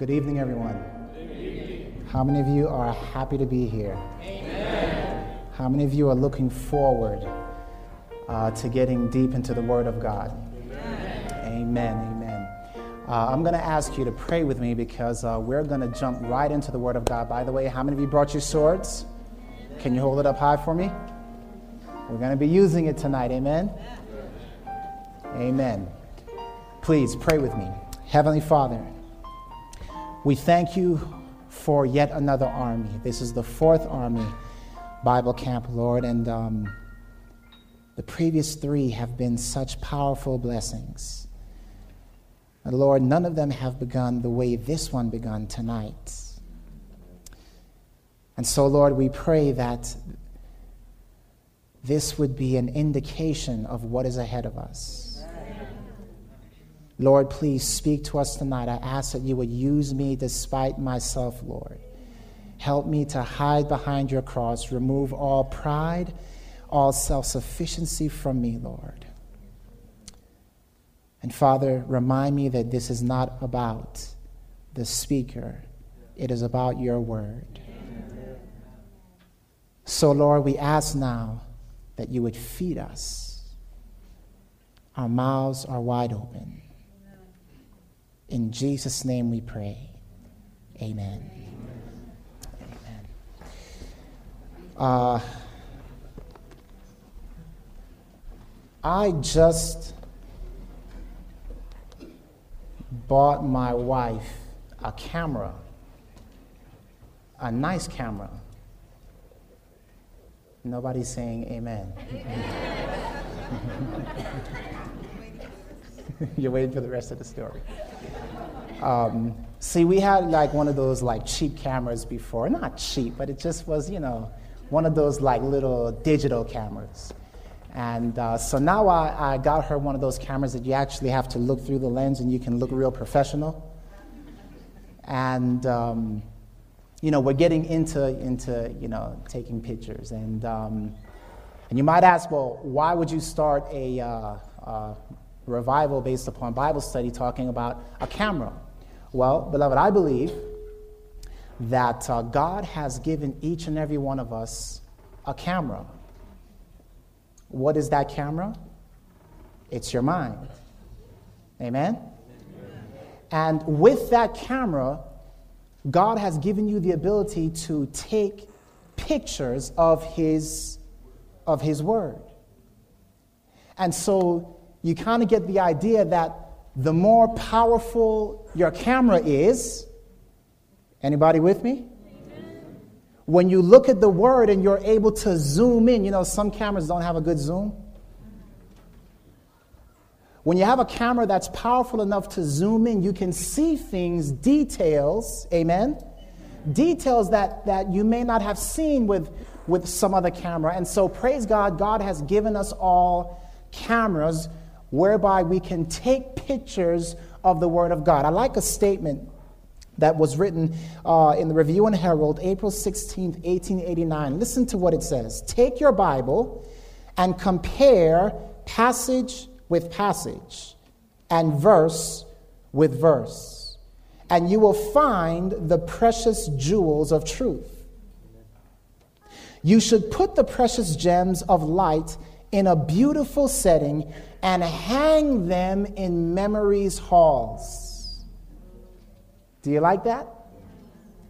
Good evening, everyone. How many of you are happy to be here? Amen. How many of you are looking forward uh, to getting deep into the Word of God? Amen. Amen. Amen. Uh, I'm going to ask you to pray with me because uh, we're going to jump right into the Word of God. By the way, how many of you brought your swords? Can you hold it up high for me? We're going to be using it tonight. Amen. Amen. Please pray with me. Heavenly Father, we thank you for yet another army. This is the fourth army Bible camp, Lord, and um, the previous three have been such powerful blessings. And Lord, none of them have begun the way this one begun tonight. And so, Lord, we pray that this would be an indication of what is ahead of us. Lord, please speak to us tonight. I ask that you would use me despite myself, Lord. Help me to hide behind your cross. Remove all pride, all self sufficiency from me, Lord. And Father, remind me that this is not about the speaker, it is about your word. So, Lord, we ask now that you would feed us. Our mouths are wide open. In Jesus' name we pray. Amen. Amen. Uh, I just bought my wife a camera, a nice camera. Nobody's saying amen. You're waiting for the rest of the story. Um, see, we had like one of those like cheap cameras before. Not cheap, but it just was, you know, one of those like little digital cameras. And uh, so now I, I got her one of those cameras that you actually have to look through the lens and you can look real professional. And, um, you know, we're getting into, into you know, taking pictures. And, um, and you might ask, well, why would you start a uh, uh, revival based upon Bible study talking about a camera? Well, beloved, I believe that uh, God has given each and every one of us a camera. What is that camera? It's your mind. Amen? Amen? And with that camera, God has given you the ability to take pictures of His, of his Word. And so you kind of get the idea that the more powerful your camera is, anybody with me? When you look at the word and you're able to zoom in, you know, some cameras don't have a good zoom. When you have a camera that's powerful enough to zoom in, you can see things, details, amen? Details that, that you may not have seen with, with some other camera. And so, praise God, God has given us all cameras whereby we can take pictures of the Word of God. I like a statement that was written uh, in the Review and Herald, April 16, 1889. Listen to what it says Take your Bible and compare passage with passage and verse with verse, and you will find the precious jewels of truth. You should put the precious gems of light in a beautiful setting and hang them in memory's halls. Do you like that?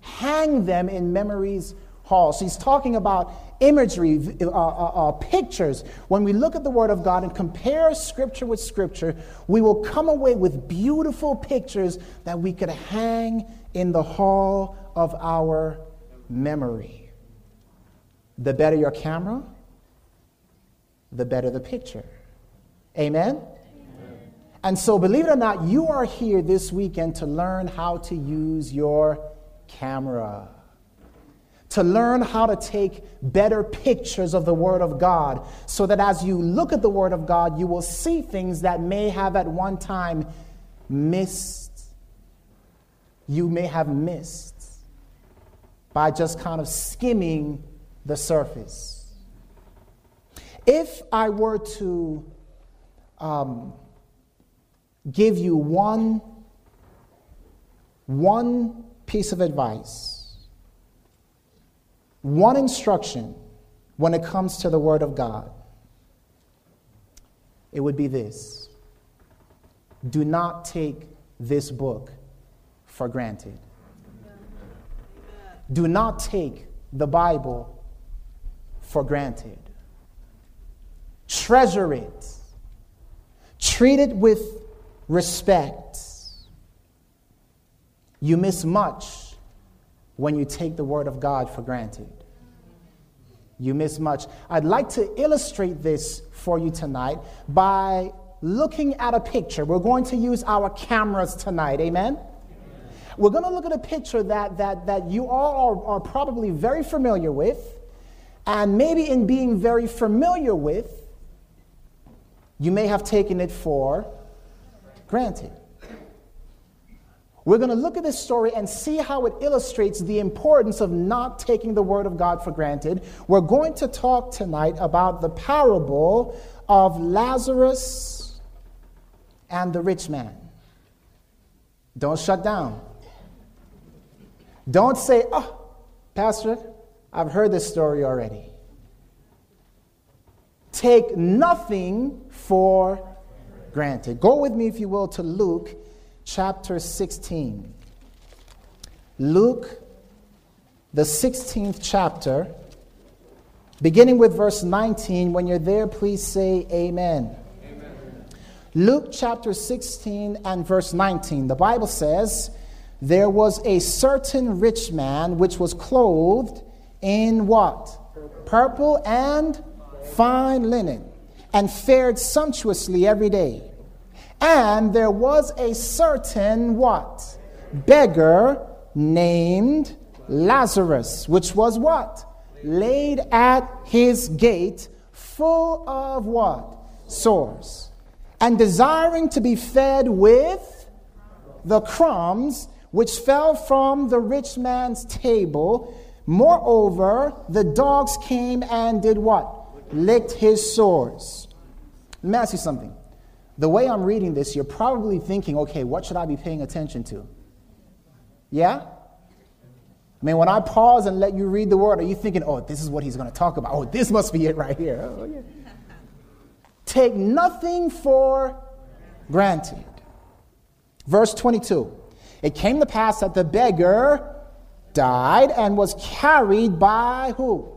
Hang them in memory's halls. He's talking about imagery, uh, uh, uh, pictures. When we look at the Word of God and compare Scripture with Scripture, we will come away with beautiful pictures that we could hang in the hall of our memory. The better your camera, the better the picture. Amen? Amen? And so, believe it or not, you are here this weekend to learn how to use your camera, to learn how to take better pictures of the Word of God, so that as you look at the Word of God, you will see things that may have at one time missed, you may have missed by just kind of skimming the surface. If I were to um, give you one one piece of advice, one instruction when it comes to the Word of God, it would be this do not take this book for granted. Do not take the Bible for granted. Treasure it. Treat it with respect. You miss much when you take the Word of God for granted. You miss much. I'd like to illustrate this for you tonight by looking at a picture. We're going to use our cameras tonight. Amen? We're going to look at a picture that, that, that you all are, are probably very familiar with, and maybe in being very familiar with, you may have taken it for granted. We're going to look at this story and see how it illustrates the importance of not taking the Word of God for granted. We're going to talk tonight about the parable of Lazarus and the rich man. Don't shut down. Don't say, oh, Pastor, I've heard this story already. Take nothing for granted. Go with me, if you will, to Luke chapter 16. Luke, the 16th chapter, beginning with verse 19. When you're there, please say amen. amen. Luke chapter 16 and verse 19. The Bible says, There was a certain rich man which was clothed in what? Purple and fine linen, and fared sumptuously every day. And there was a certain what? Beggar named Lazarus, which was what? Laid at his gate, full of what? Sores. And desiring to be fed with the crumbs which fell from the rich man's table. Moreover, the dogs came and did what? Licked his sores. Let me ask you something the way I'm reading this, you're probably thinking, okay, what should I be paying attention to? Yeah? I mean, when I pause and let you read the word, are you thinking, oh, this is what he's going to talk about? Oh, this must be it right here. Oh, yeah. Take nothing for granted. Verse 22 It came to pass that the beggar died and was carried by who?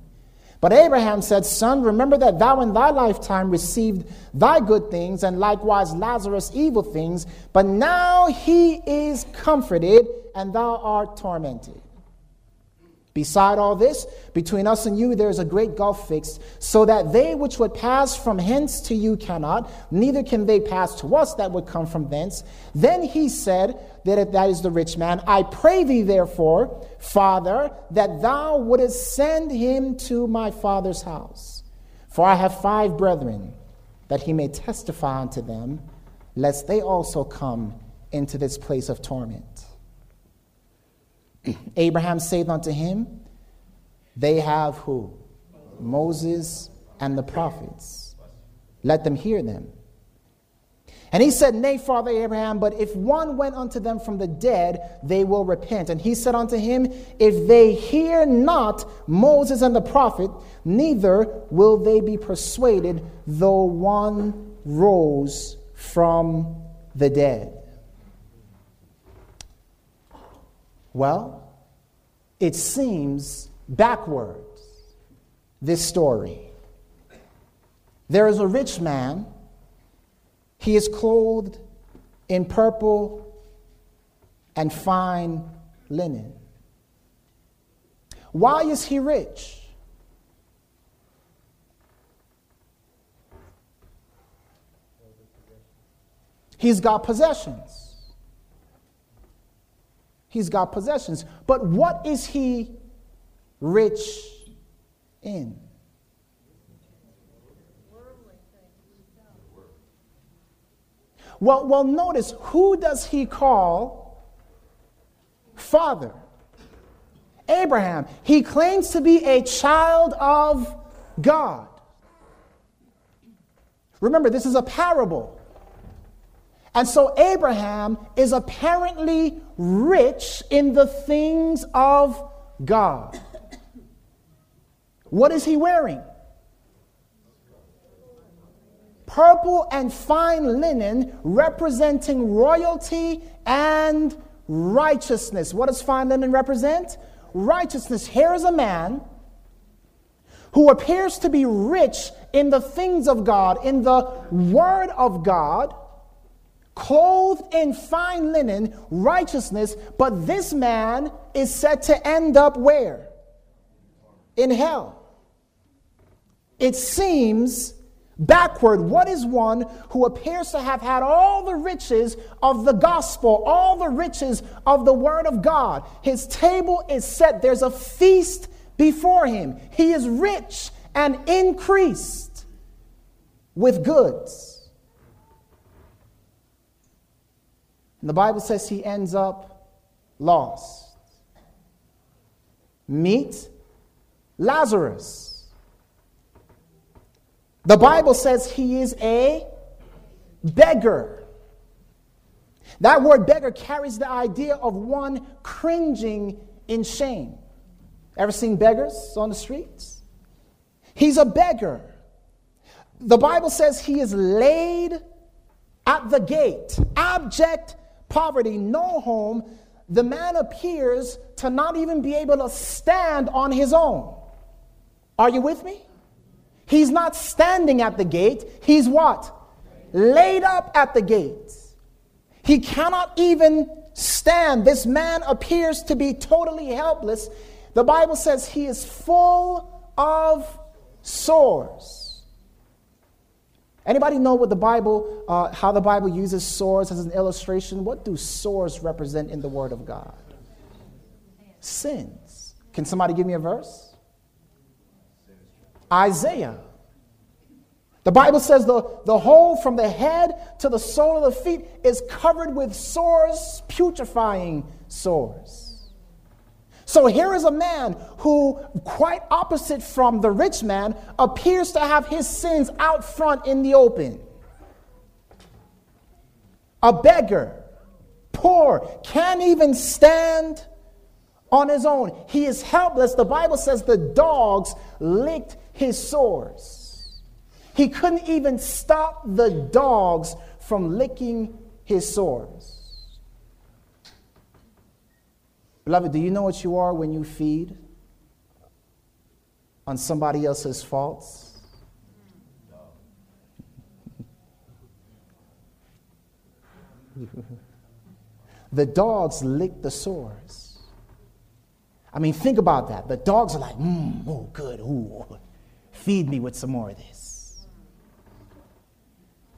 But Abraham said, Son, remember that thou in thy lifetime received thy good things, and likewise Lazarus evil things, but now he is comforted, and thou art tormented. Beside all this, between us and you there is a great gulf fixed, so that they which would pass from hence to you cannot, neither can they pass to us that would come from thence. Then he said, that that is the rich man, I pray thee therefore, Father, that thou wouldest send him to my father's house. For I have five brethren, that he may testify unto them, lest they also come into this place of torment. Abraham saith unto him, They have who? Moses and the prophets. Let them hear them. And he said, Nay, Father Abraham, but if one went unto them from the dead, they will repent. And he said unto him, If they hear not Moses and the prophet, neither will they be persuaded, though one rose from the dead. Well, it seems backwards, this story. There is a rich man, he is clothed in purple and fine linen. Why is he rich? He's got possessions. He's got possessions. But what is he rich in? Well, well, notice who does he call father? Abraham. He claims to be a child of God. Remember, this is a parable. And so Abraham is apparently rich in the things of God. What is he wearing? Purple and fine linen representing royalty and righteousness. What does fine linen represent? Righteousness. Here is a man who appears to be rich in the things of God, in the Word of God, clothed in fine linen, righteousness, but this man is said to end up where? In hell. It seems backward. What is one who appears to have had all the riches of the gospel, all the riches of the word of God? His table is set, there's a feast before him. He is rich and increased with goods. And the Bible says he ends up lost. Meet Lazarus. The Bible says he is a beggar. That word beggar carries the idea of one cringing in shame. Ever seen beggars on the streets? He's a beggar. The Bible says he is laid at the gate, abject poverty, no home. The man appears to not even be able to stand on his own. Are you with me? He's not standing at the gate. He's what? Laid up at the gate. He cannot even stand. This man appears to be totally helpless. The Bible says he is full of sores. Anybody know what the Bible, uh, how the Bible uses sores as an illustration? What do sores represent in the Word of God? Sins. Can somebody give me a verse? Isaiah. The Bible says the, the whole from the head to the sole of the feet is covered with sores, putrefying sores. So here is a man who, quite opposite from the rich man, appears to have his sins out front in the open. A beggar, poor, can't even stand on his own. He is helpless. The Bible says the dogs licked his sores. He couldn't even stop the dogs from licking his sores. Beloved, do you know what you are when you feed on somebody else's faults? the dogs lick the sores. I mean, think about that. The dogs are like, mmm, oh, good, ooh, feed me with some more of this.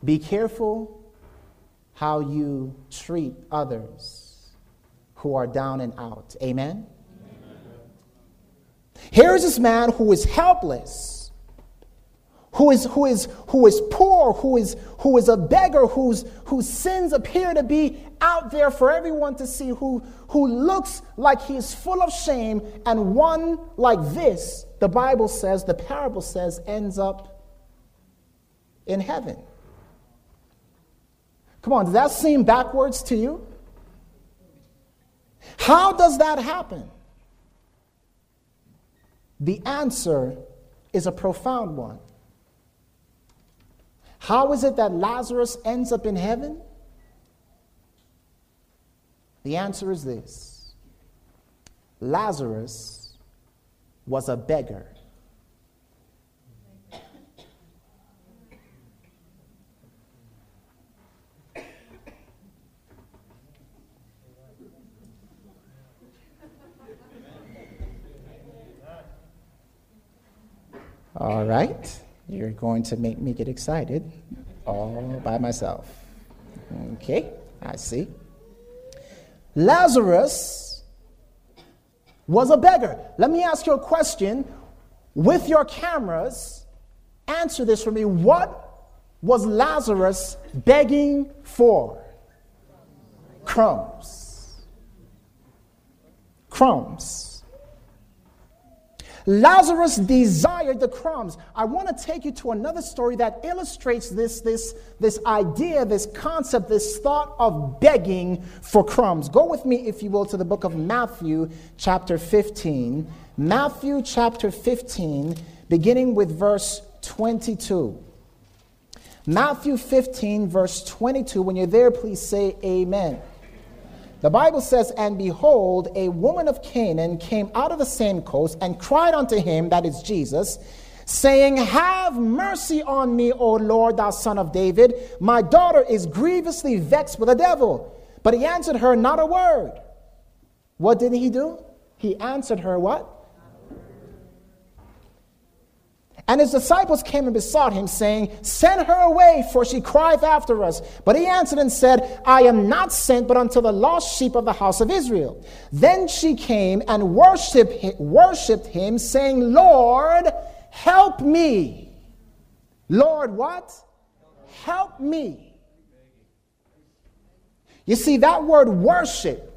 Be careful how you treat others who are down and out. Amen? Amen. Here's this man who is helpless, who is, who is, who is poor, who is, who is a beggar, whose, whose sins appear to be out there for everyone to see, who, who looks like he is full of shame, and one like this, the Bible says, the parable says, ends up in heaven. Come on, does that seem backwards to you? How does that happen? The answer is a profound one. How is it that Lazarus ends up in heaven? The answer is this Lazarus was a beggar. All right. You're going to make me get excited all by myself. Okay, I see. Lazarus was a beggar. Let me ask you a question. With your cameras, answer this for me. What was Lazarus begging for? Crumbs. Crumbs. Lazarus desired the crumbs. I want to take you to another story that illustrates this, this, this idea, this concept, this thought of begging for crumbs. Go with me, if you will, to the book of Matthew, chapter 15. Matthew, chapter 15, beginning with verse 22. Matthew 15, verse 22. When you're there, please say amen. The Bible says, And behold, a woman of Canaan came out of the same coast and cried unto him, that is Jesus, saying, Have mercy on me, O Lord, thou son of David. My daughter is grievously vexed with a devil. But he answered her not a word. What did he do? He answered her what? And his disciples came and besought him, saying, Send her away, for she crieth after us. But he answered and said, I am not sent but unto the lost sheep of the house of Israel. Then she came and worshipped, worshipped him, saying, Lord, help me. Lord, what? Help me. You see, that word worship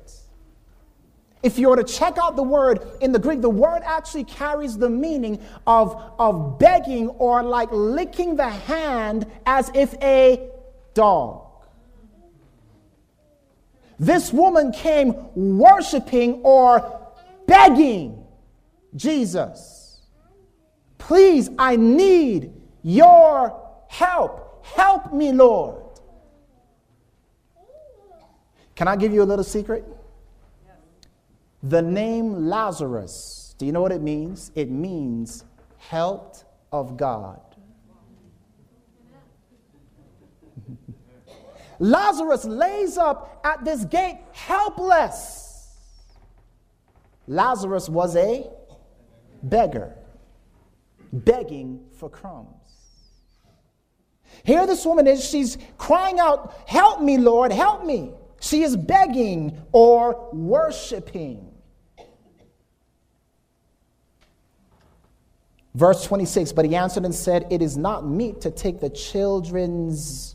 if you were to check out the word in the Greek, the word actually carries the meaning of, of begging or like licking the hand as if a dog. This woman came worshiping or begging Jesus. Please, I need your help. Help me, Lord. Can I give you a little secret? The name Lazarus, do you know what it means? It means helped of God. Lazarus lays up at this gate helpless. Lazarus was a beggar, begging for crumbs. Here, this woman is, she's crying out, Help me, Lord, help me. She is begging or worshiping. Verse 26 But he answered and said, It is not meet to take the children's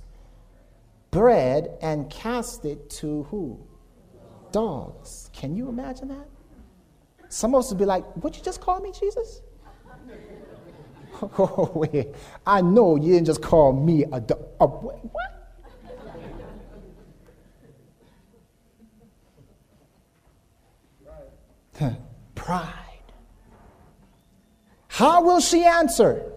bread and cast it to who? Dogs. Can you imagine that? Some of us would be like, Would you just call me Jesus? oh, wait. I know you didn't just call me a dog. what? Pride. How will she answer?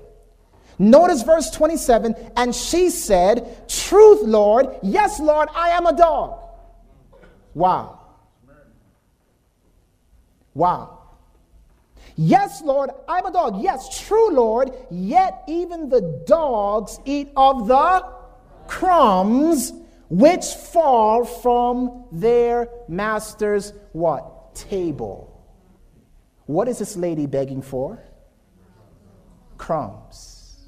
Notice verse 27 and she said, Truth, Lord, yes, Lord, I am a dog. Wow. Wow. Yes, Lord, I'm a dog. Yes, true, Lord, yet even the dogs eat of the crumbs which fall from their master's what? Table. What is this lady begging for? Crumbs.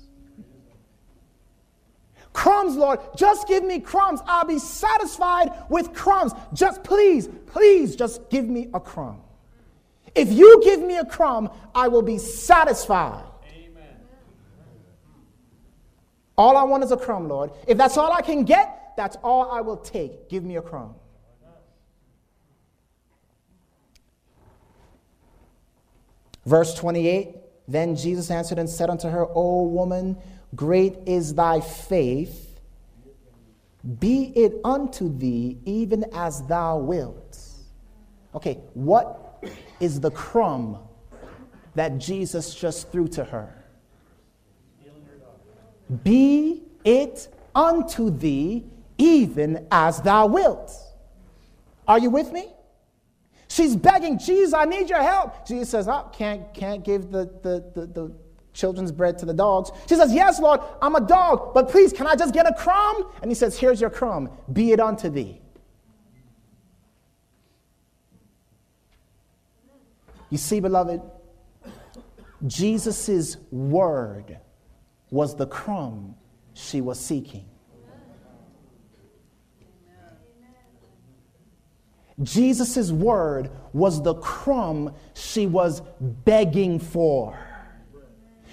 Crumbs, Lord, just give me crumbs. I'll be satisfied with crumbs. Just please, please, just give me a crumb. If you give me a crumb, I will be satisfied. Amen. All I want is a crumb, Lord. If that's all I can get, that's all I will take. Give me a crumb. Verse 28 Then Jesus answered and said unto her, O woman, great is thy faith. Be it unto thee even as thou wilt. Okay, what is the crumb that Jesus just threw to her? Be it unto thee even as thou wilt. Are you with me? She's begging, Jesus, I need your help. Jesus says, oh, can't, can't give the, the, the, the children's bread to the dogs. She says, Yes, Lord, I'm a dog, but please, can I just get a crumb? And he says, Here's your crumb, be it unto thee. You see, beloved, Jesus' word was the crumb she was seeking. Jesus' word was the crumb she was begging for.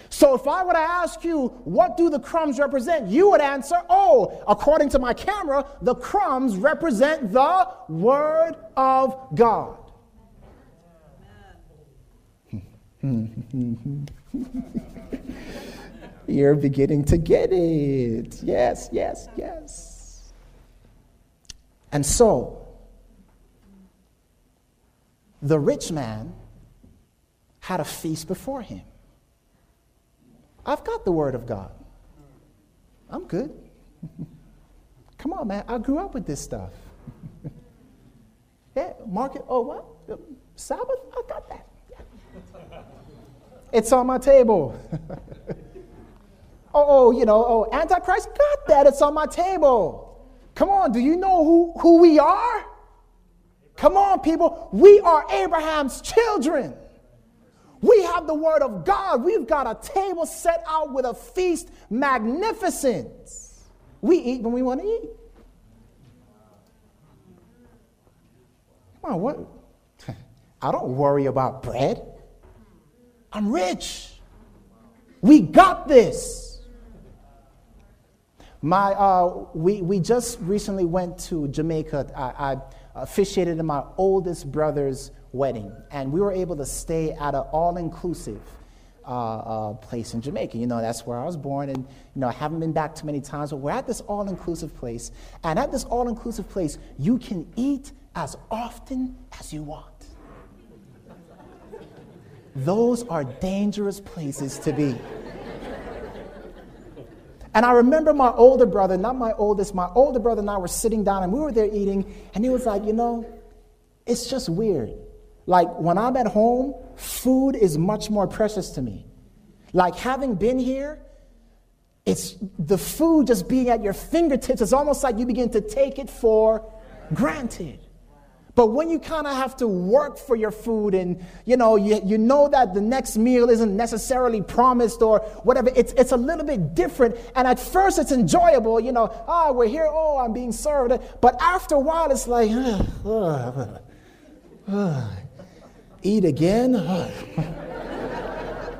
So if I were to ask you, what do the crumbs represent? You would answer, oh, according to my camera, the crumbs represent the Word of God. You're beginning to get it. Yes, yes, yes. And so, the rich man had a feast before him. I've got the Word of God. I'm good. Come on, man. I grew up with this stuff. yeah, market. Oh, what? Sabbath? I got that. It's on my table. oh, oh, you know, oh, Antichrist? Got that. It's on my table. Come on, do you know who, who we are? Come on, people. We are Abraham's children. We have the word of God. We've got a table set out with a feast magnificence. We eat when we want to eat. Come on, what? I don't worry about bread. I'm rich. We got this. My, uh, we, we just recently went to Jamaica. I, I officiated in my oldest brother's wedding, and we were able to stay at an all-inclusive uh, uh, place in Jamaica. You know, that's where I was born, and you know, I haven't been back too many times, but we're at this all-inclusive place, and at this all-inclusive place, you can eat as often as you want. Those are dangerous places to be. And I remember my older brother, not my oldest, my older brother and I were sitting down and we were there eating, and he was like, You know, it's just weird. Like when I'm at home, food is much more precious to me. Like having been here, it's the food just being at your fingertips, it's almost like you begin to take it for granted. But when you kind of have to work for your food and you know you, you know that the next meal isn't necessarily promised or whatever, it's, it's a little bit different. And at first it's enjoyable, you know, ah, oh, we're here, oh, I'm being served. But after a while it's like, uh, uh, uh, eat again?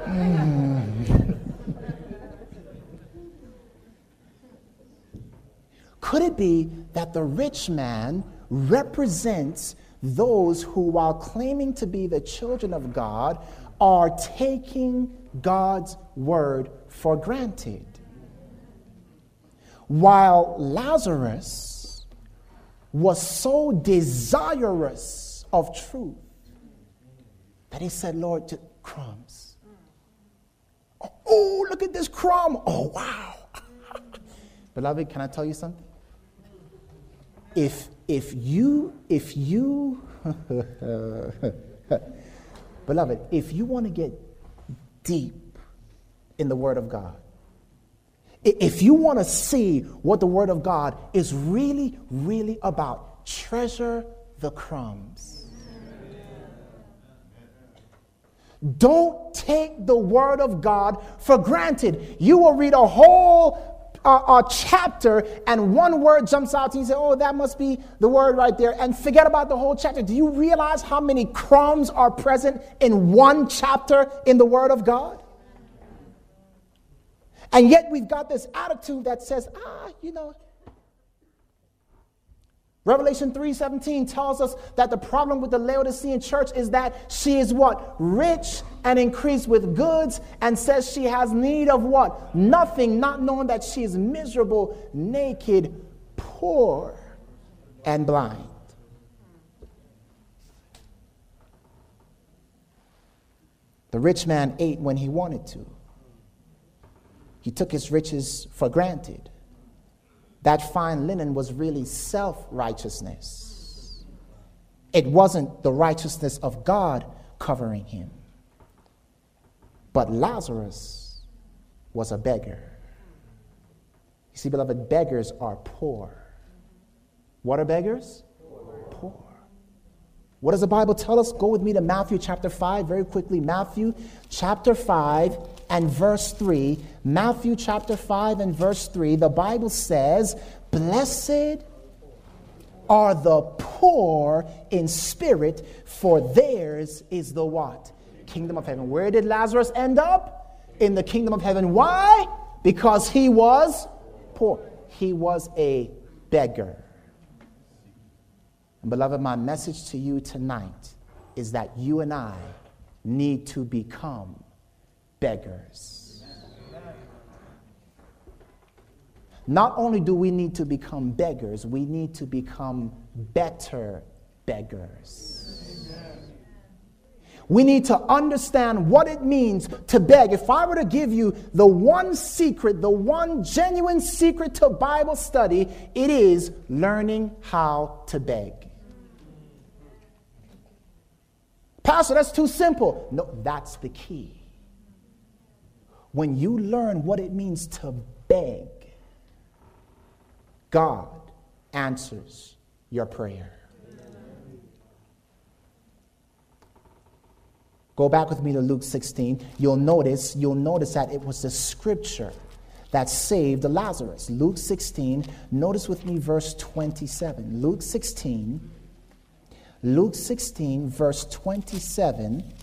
mm. Could it be that the rich man represents those who, while claiming to be the children of God, are taking God's word for granted. While Lazarus was so desirous of truth that he said, Lord, to crumbs. Oh, look at this crumb. Oh, wow. Beloved, can I tell you something? If if you, if you, beloved, if you want to get deep in the Word of God, if you want to see what the Word of God is really, really about, treasure the crumbs. Don't take the Word of God for granted. You will read a whole a, chapter and one word jumps out to you and say, oh, that must be the word right there, and forget about the whole chapter. Do you realize how many crumbs are present in one chapter in the Word of God? And yet we've got this attitude that says, ah, you know, Revelation 3:17 tells us that the problem with the Laodicean church is that she is what? Rich and increased with goods and says she has need of what? Nothing, not knowing that she is miserable, naked, poor, and blind. The rich man ate when he wanted to. He took his riches for granted. That fine linen was really self righteousness. It wasn't the righteousness of God covering him. But Lazarus was a beggar. You see, beloved, beggars are poor. What are beggars? Poor. poor. What does the Bible tell us? Go with me to Matthew chapter 5 very quickly. Matthew chapter 5 and verse 3. Matthew chapter 5 and verse 3. The Bible says, Blessed are the poor in spirit, for theirs is the what? Kingdom of heaven. Where did Lazarus end up? In the kingdom of heaven. Why? Because he was poor. He was a beggar. And beloved, my message to you tonight is that you and I need to become beggars. Not only do we need to become beggars, we need to become better beggars. We need to understand what it means to beg. If I were to give you the one secret, the one genuine secret to Bible study, it is learning how to beg. Pastor, that's too simple. No, that's the key. When you learn what it means to beg, God answers your prayer. Go back with me to Luke 16. You'll notice, you'll notice that it was the scripture that saved Lazarus. Luke 16, notice with me verse 27. Luke 16, Luke 16, verse 27.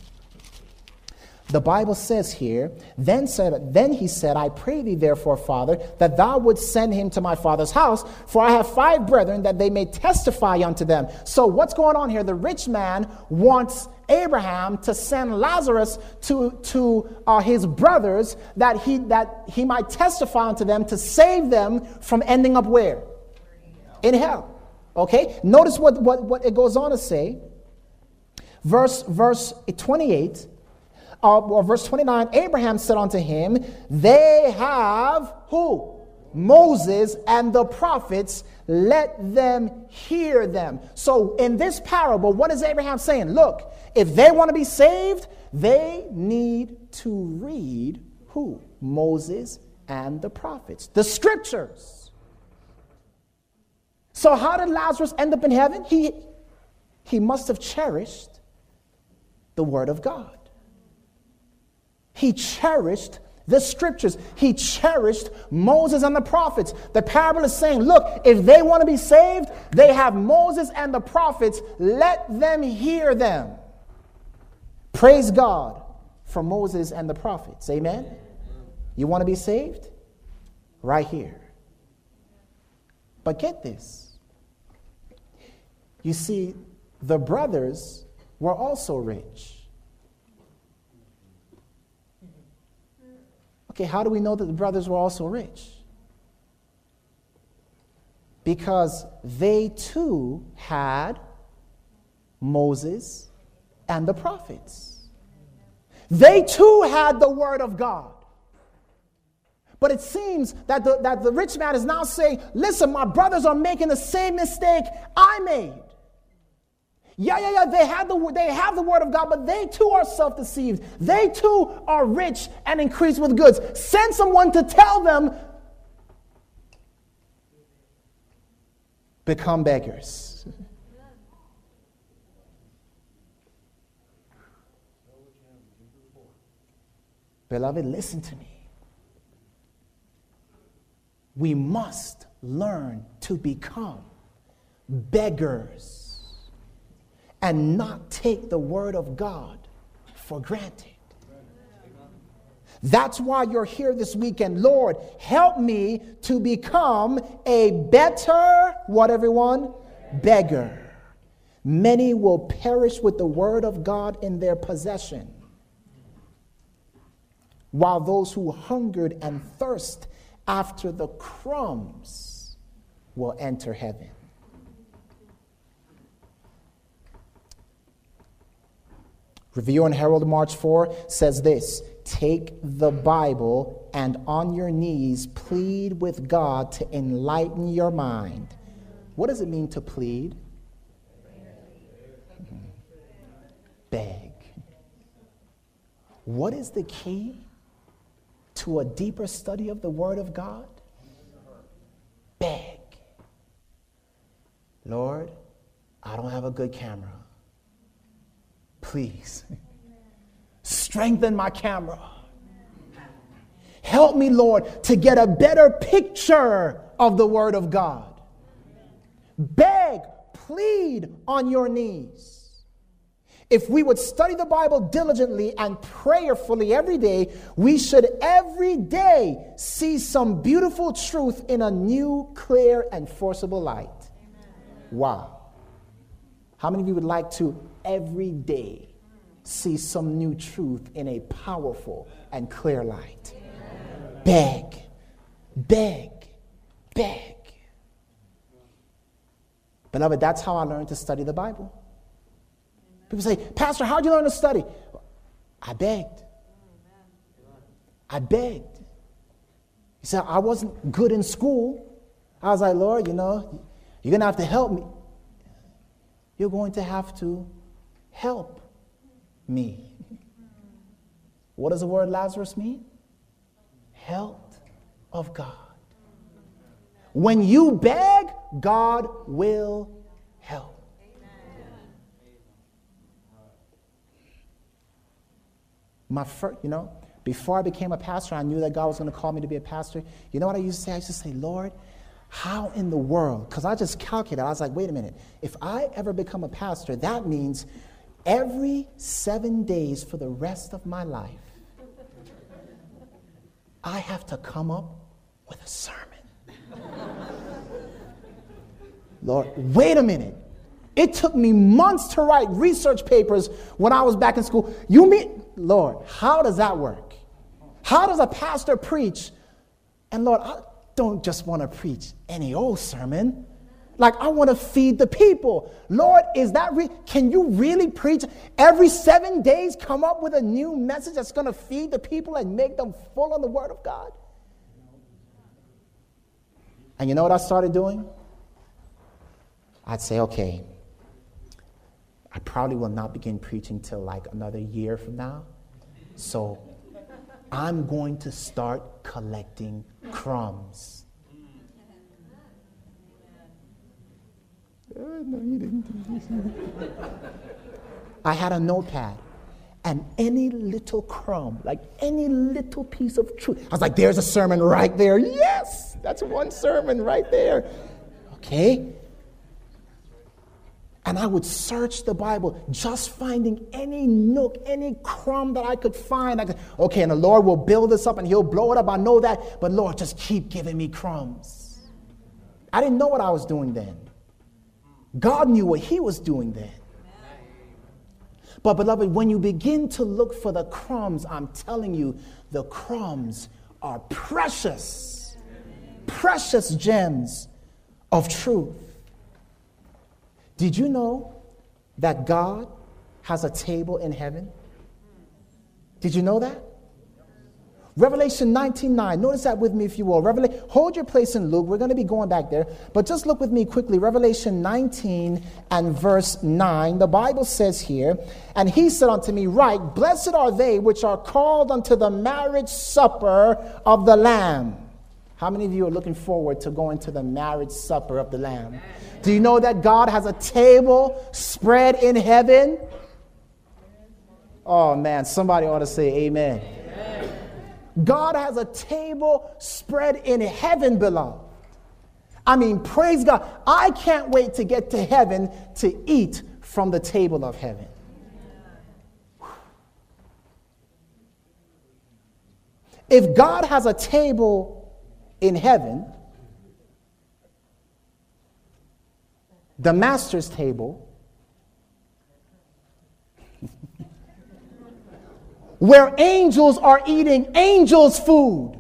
The Bible says here, then said, then he said, I pray thee therefore, Father, that thou wouldst send him to my father's house, for I have five brethren, that they may testify unto them. So what's going on here? The rich man wants Abraham to send Lazarus to, to uh, his brothers that he, that he might testify unto them to save them from ending up where? In hell. Okay? Notice what, what, what it goes on to say. Verse, verse 28, uh, or verse 29, Abraham said unto him, They have who? Moses and the prophets, let them hear them. So in this parable, what is Abraham saying? Look, if they want to be saved, they need to read who? Moses and the prophets, the scriptures. So, how did Lazarus end up in heaven? He, he must have cherished the Word of God. He cherished the scriptures. He cherished Moses and the prophets. The parable is saying, look, if they want to be saved, they have Moses and the prophets. Let them hear them. Praise God for Moses and the prophets. Amen? You want to be saved? Right here. But get this you see, the brothers were also rich. Okay, how do we know that the brothers were also rich? Because they too had Moses and the prophets. They too had the word of God. But it seems that the, that the rich man is now saying, Listen, my brothers are making the same mistake I made. Yeah, yeah, yeah, they have the, they have the word of God, but they too are self deceived. They too are rich and increased with goods. Send someone to tell them, become beggars. Beloved, listen to me. We must learn to become beggars and not take the word of God for granted. That's why you're here this weekend. Lord, help me to become a better, what everyone? Beggar. Many will perish with the word of God in their possession, while those who hungered and thirst after the crumbs will enter heaven. Review and Herald March 4 says this Take the Bible and on your knees plead with God to enlighten your mind. What does it mean to plead? Beg. What is the key to a deeper study of the Word of God? Beg. Lord, I don't have a good camera please. Strengthen my camera. Help me, Lord, to get a better picture of the Word of God. Beg plead on your knees. If we would study the Bible diligently and prayerfully every day, we should every day see some beautiful truth in a new, clear, and forcible light. Wow. How many of you would like to every day see some new truth in a powerful and clear light? Beg, beg, beg. Beloved, that's how I learned to study the Bible. People say, Pastor, how'd you learn to study? I begged. I begged. He said, I wasn't good in school. I was like, Lord, you know, you're going to have to help me. You're going to have to help me. What does the word Lazarus mean? Help of God. When you beg, God will help. My first, you know, before I became a pastor, I knew that God was going to call me to be a pastor. You know what I used to say? I used to say, Lord, how in the world? Because I just calculated. I was like, wait a minute. If I ever become a pastor, that means every seven days for the rest of my life, I have to come up with a sermon. Lord, wait a minute. It took me months to write research papers when I was back in school. You mean, Lord, how does that work? How does a pastor preach? And Lord, I don't just want to preach any old sermon. Like, I want to feed the people. Lord, is that re- can you really preach every seven days? Come up with a new message that's going to feed the people and make them full on the Word of God? And you know what I started doing? I'd say, okay, I probably will not begin preaching till like another year from now. So I'm going to start collecting crumbs. I had a notepad, and any little crumb, like any little piece of truth, I was like, there's a sermon right there. Yes, that's one sermon right there. Okay? And I would search the Bible, just finding any nook, any crumb that I could find. I could, okay, and the Lord will build this up and He'll blow it up. I know that, but Lord, just keep giving me crumbs. I didn't know what I was doing then. God knew what He was doing then. But, beloved, when you begin to look for the crumbs, I'm telling you, the crumbs are precious, precious gems of truth. Did you know that God has a table in heaven? Did you know that? Revelation 19 9. Notice that with me if you will. Revelation, hold your place in Luke. We're going to be going back there. But just look with me quickly. Revelation 19 and verse 9. The Bible says here, And he said unto me, Right, blessed are they which are called unto the marriage supper of the Lamb. How many of you are looking forward to going to the marriage supper of the Lamb? Do you know that God has a table spread in heaven? Oh man, somebody ought to say amen. amen. God has a table spread in heaven, beloved. I mean, praise God. I can't wait to get to heaven to eat from the table of heaven. If God has a table in heaven, the master's table, where angels are eating angels' food.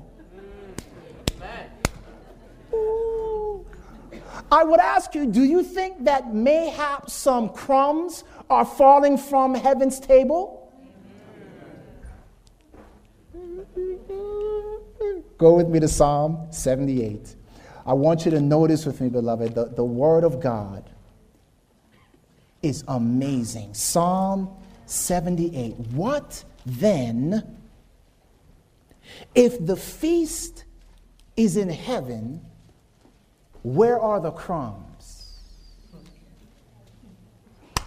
I would ask you, do you think that mayhap some crumbs are falling from heaven's table? Go with me to Psalm 78. I want you to notice with me, beloved, the, the Word of God is amazing. Psalm 78. What then if the feast is in heaven? Where are the crumbs?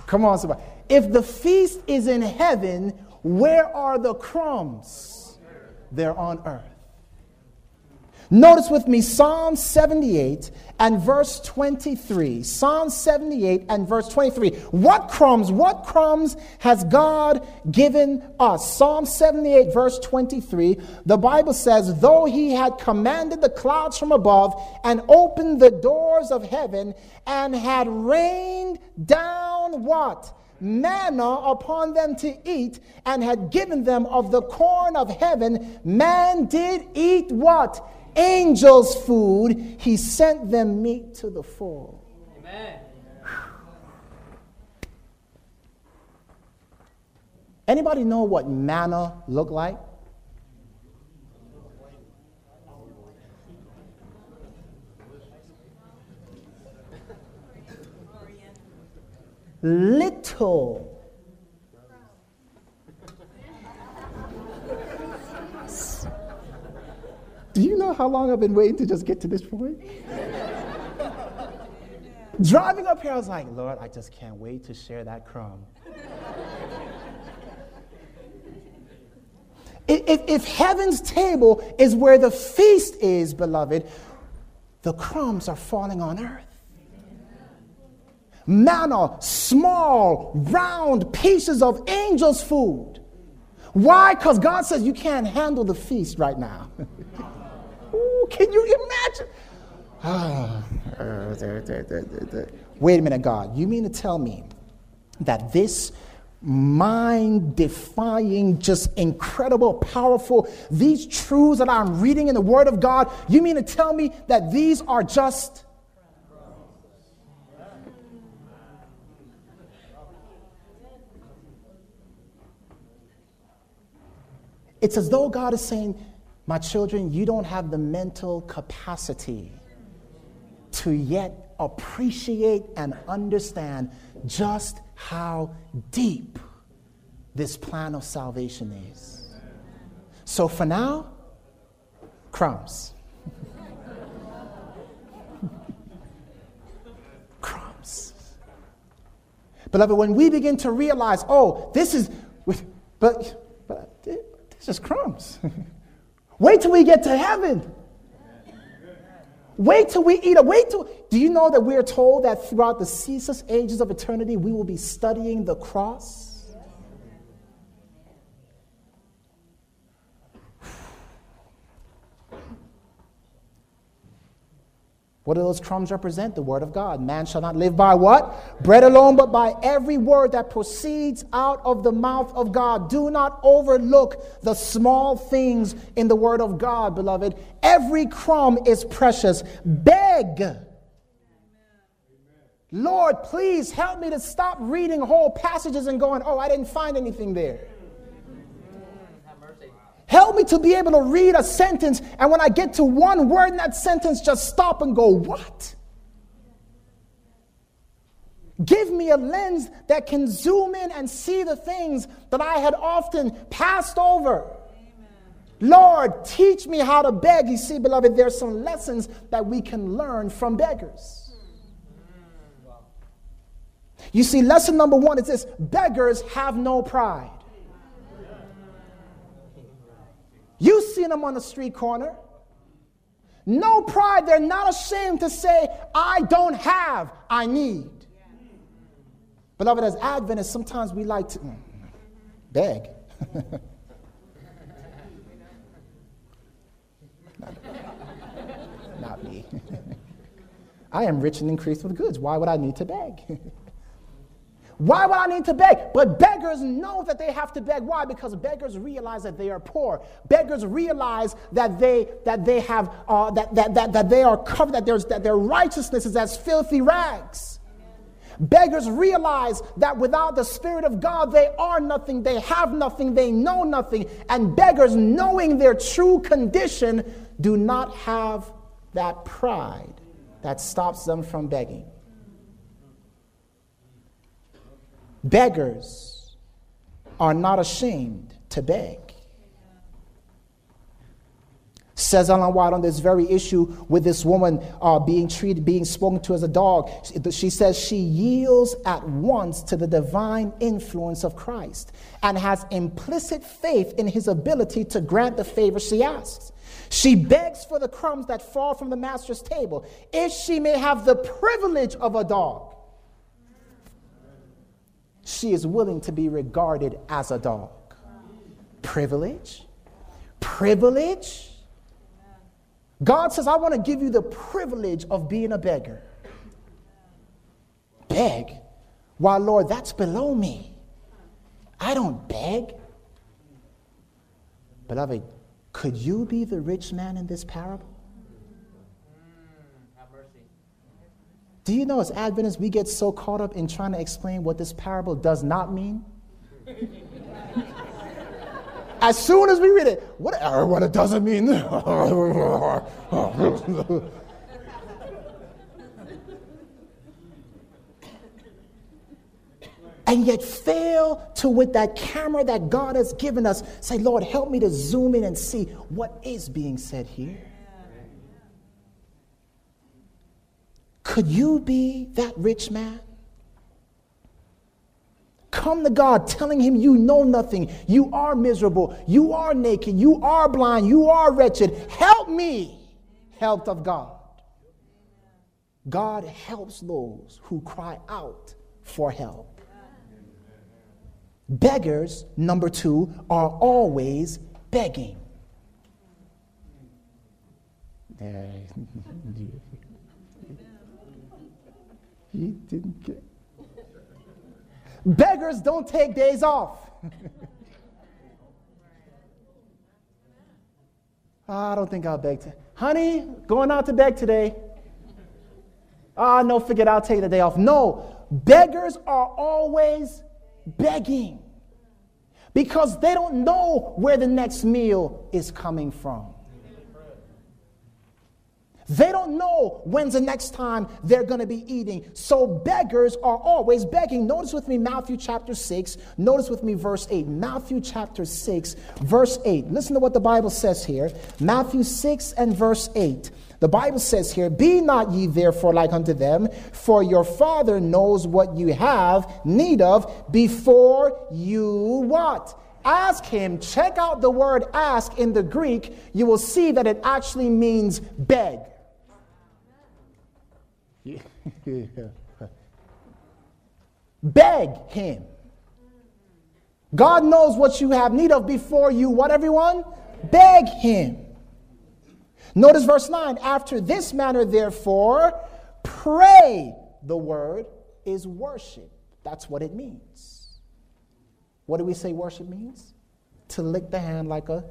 Come on, somebody. If the feast is in heaven, where are the crumbs? They're on earth. Notice with me Psalm 78 and verse 23. Psalm 78 and verse 23. What crumbs, what crumbs has God given us? Psalm 78, verse 23. The Bible says, Though he had commanded the clouds from above and opened the doors of heaven and had rained down what? manna upon them to eat and had given them of the corn of heaven, man did eat what? Angels food, he sent them meat to the full. Amen. Anybody know what manna looked like? Little Do you know how long I've been waiting to just get to this point? Driving up here, I was like, Lord, I just can't wait to share that crumb. if, if heaven's table is where the feast is, beloved, the crumbs are falling on earth. Manna, small, round pieces of angels' food. Why? Because God says you can't handle the feast right now. Ooh, can you imagine? Ah, uh, Wait a minute, God. You mean to tell me that this mind defying, just incredible, powerful, these truths that I'm reading in the Word of God, you mean to tell me that these are just. It's as though God is saying, my children, you don't have the mental capacity to yet appreciate and understand just how deep this plan of salvation is. So for now, crumbs. crumbs. Beloved, when we begin to realize, oh, this is, but, but this is crumbs. Wait till we get to heaven. Wait till we eat it. Wait till. Do you know that we are told that throughout the ceaseless ages of eternity, we will be studying the cross? What do those crumbs represent? The word of God. Man shall not live by what? Bread alone, but by every word that proceeds out of the mouth of God. Do not overlook the small things in the word of God, beloved. Every crumb is precious. Beg. Lord, please help me to stop reading whole passages and going, oh, I didn't find anything there. Help me to be able to read a sentence, and when I get to one word in that sentence, just stop and go, What? Give me a lens that can zoom in and see the things that I had often passed over. Lord, teach me how to beg. You see, beloved, there's some lessons that we can learn from beggars. You see, lesson number one is this beggars have no pride. You've seen them on the street corner. No pride. They're not ashamed to say, I don't have, I need. Beloved, as Adventists, sometimes we like to mm, beg. not, not me. I am rich and increased with goods. Why would I need to beg? Why would I need to beg? But beggars know that they have to beg. Why? Because beggars realize that they are poor. Beggars realize that they that they have uh, that, that, that, that they are covered, that, there's, that their righteousness is as filthy rags. Beggars realize that without the Spirit of God, they are nothing, they have nothing, they know nothing. And beggars, knowing their true condition, do not have that pride that stops them from begging. Beggars are not ashamed to beg. Says Ellen White on this very issue with this woman uh, being treated, being spoken to as a dog. She says she yields at once to the divine influence of Christ and has implicit faith in his ability to grant the favor she asks. She begs for the crumbs that fall from the master's table if she may have the privilege of a dog. She is willing to be regarded as a dog. Privilege? Privilege? God says, I want to give you the privilege of being a beggar. Beg? Why, Lord, that's below me. I don't beg. Beloved, could you be the rich man in this parable? Do you know, as Adventists, we get so caught up in trying to explain what this parable does not mean? As soon as we read it, what, uh, what it doesn't mean. and yet fail to, with that camera that God has given us, say, Lord, help me to zoom in and see what is being said here. Could you be that rich man? Come to God telling him you know nothing, you are miserable, you are naked, you are blind, you are wretched. Help me, help of God. God helps those who cry out for help. Beggars, number two, are always begging. He didn't get. Beggars don't take days off. I don't think I'll beg. To, Honey, going out to beg today. Ah, no, forget I'll take the day off. No, beggars are always begging because they don't know where the next meal is coming from. They don't know when's the next time they're going to be eating. So beggars are always begging. Notice with me Matthew chapter 6. Notice with me verse 8. Matthew chapter 6, verse 8. Listen to what the Bible says here. Matthew 6 and verse 8. The Bible says here, Be not ye therefore like unto them, for your Father knows what you have need of before you what? Ask him. Check out the word ask in the Greek. You will see that it actually means beg. Beg him. God knows what you have need of before you, what everyone? Beg him. Notice verse 9. After this manner, therefore, pray. The word is worship. That's what it means. What do we say worship means? To lick the hand like a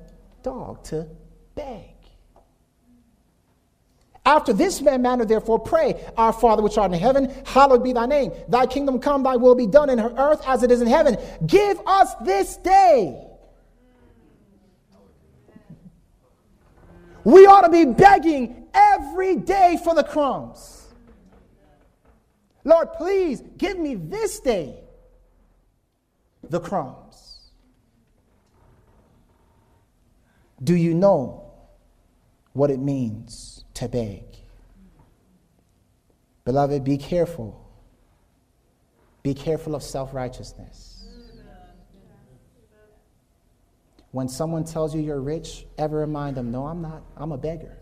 dog, to beg. After this manner, therefore, pray, Our Father which art in heaven, hallowed be thy name. Thy kingdom come, thy will be done in Her earth as it is in heaven. Give us this day. We ought to be begging every day for the crumbs. Lord, please give me this day the crumbs. Do you know what it means? To beg. Beloved, be careful. Be careful of self righteousness. When someone tells you you're rich, ever remind them, no, I'm not. I'm a beggar.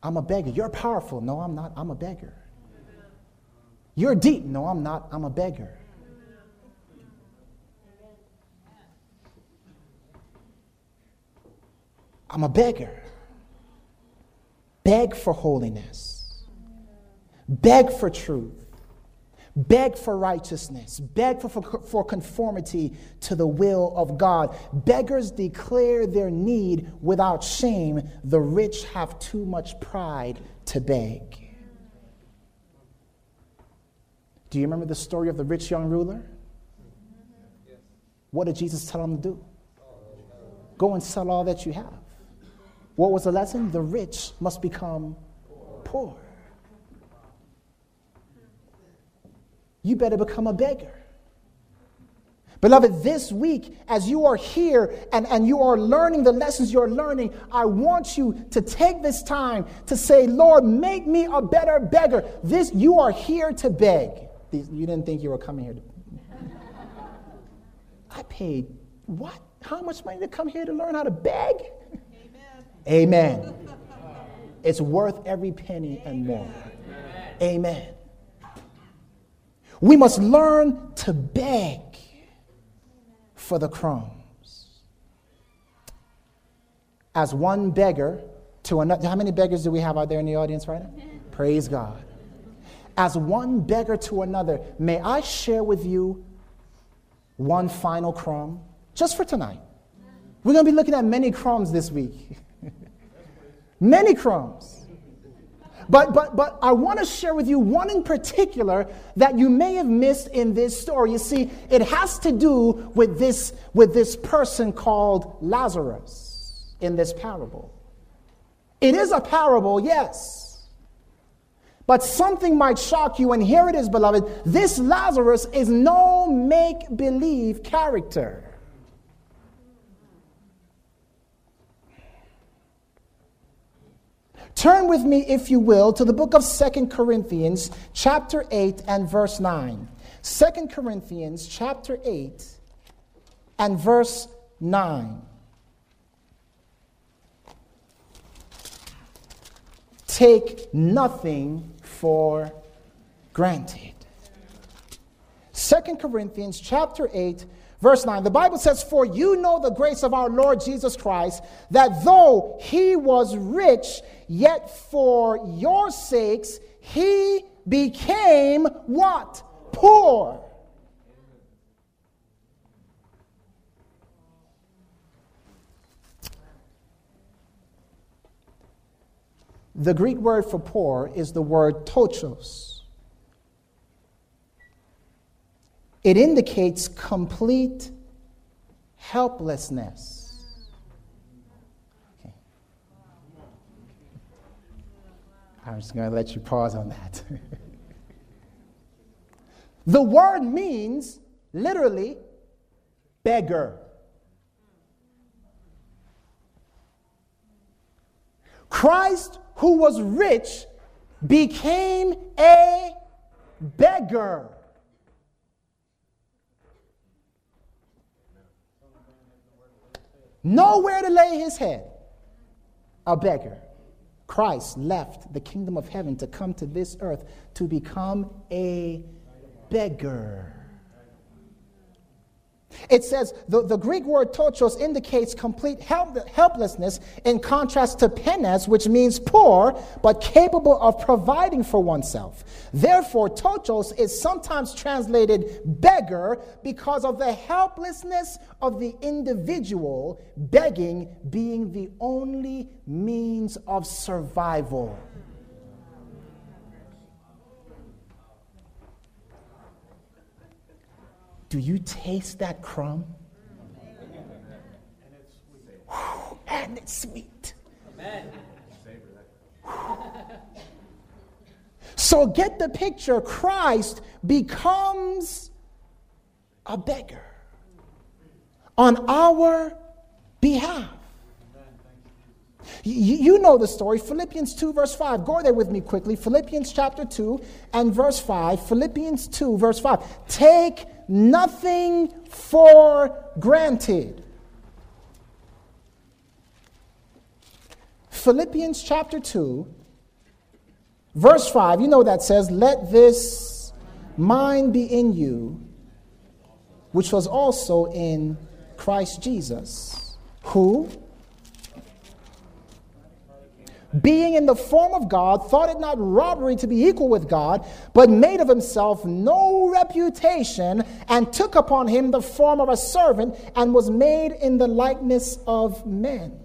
I'm a beggar. You're powerful. No, I'm not. I'm a beggar. You're deep. No, I'm not. I'm a beggar. I'm a beggar. Beg for holiness. Beg for truth. Beg for righteousness. Beg for, for, for, conformity to the will of God. Beggars declare their need without shame. The rich have too much pride to beg. Do you remember the story of the rich young ruler? What did Jesus tell him to do? Go and sell all that you have. What was the lesson? The rich must become poor. You better become a beggar. Beloved, this week, as you are here and, and you are learning the lessons you're learning, I want you to take this time to say, Lord, make me a better beggar. This, you are here to beg. You didn't think you were coming here to. I paid what? How much money to come here to learn how to beg? Amen. It's worth every penny and more. Amen. We must learn to beg for the crumbs. As one beggar to another, how many beggars do we have out there in the audience right now? Praise God. As one beggar to another, may I share with you one final crumb just for tonight. We're going to be looking at many crumbs this week. many crumbs. But, but, but I want to share with you one in particular that you may have missed in this story. You see, it has to do with this, with this person called Lazarus in this parable. It is a parable, yes. But something might shock you, and here it is, beloved. This Lazarus is no make believe character. Turn with me, if you will, to the book of Second Corinthians, chapter 8 and verse 9. 2 Corinthians, chapter 8 and verse 9. Take nothing for granted. 2 Corinthians chapter 8 Verse 9, the Bible says, For you know the grace of our Lord Jesus Christ, that though he was rich, yet for your sakes he became what? Poor. The Greek word for poor is the word ptochos. It indicates complete helplessness. Okay. I'm just going to let you pause on that. the word means literally beggar. Christ, who was rich, became a beggar. nowhere to lay his head, a beggar. Christ left the kingdom of heaven to come to this earth to become a beggar. It says the, the Greek word ptochos indicates complete help, helplessness in contrast to penes, which means poor but capable of providing for oneself. Therefore, ptochos is sometimes translated beggar because of the helplessness of the individual, begging being the only means of survival. Do you taste that crumb? and it's sweet. Amen. So get the picture. Christ becomes a beggar on our behalf. You know the story. Philippians 2, verse 5. Go there with me quickly. Philippians chapter 2 and verse 5. Philippians 2, verse 5. Take nothing for granted. Philippians chapter 2, verse 5, you know that says, Let this mind be in you, which was also in Christ Jesus, who, being in the form of God, thought it not robbery to be equal with God, but made of himself no reputation, and took upon him the form of a servant, and was made in the likeness of men.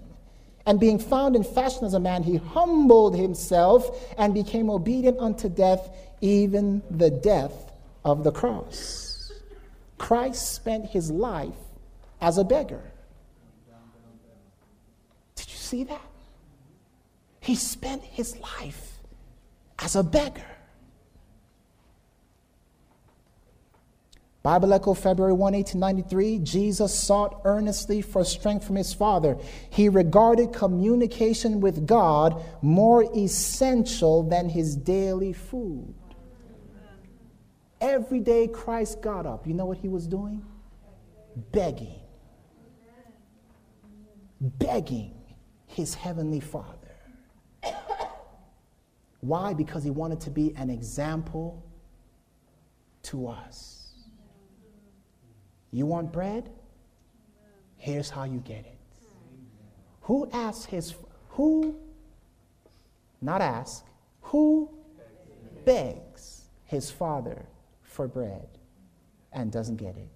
And being found in fashion as a man, he humbled himself and became obedient unto death, even the death of the cross. Christ spent his life as a beggar. Did you see that? He spent his life as a beggar. Bible Echo, February 1, 1893. Jesus sought earnestly for strength from his Father. He regarded communication with God more essential than his daily food. Every day Christ got up. You know what he was doing? Begging. Begging his heavenly Father. Why? Because he wanted to be an example to us. You want bread? Here's how you get it. Who asks his, who, not ask, who begs his father for bread and doesn't get it?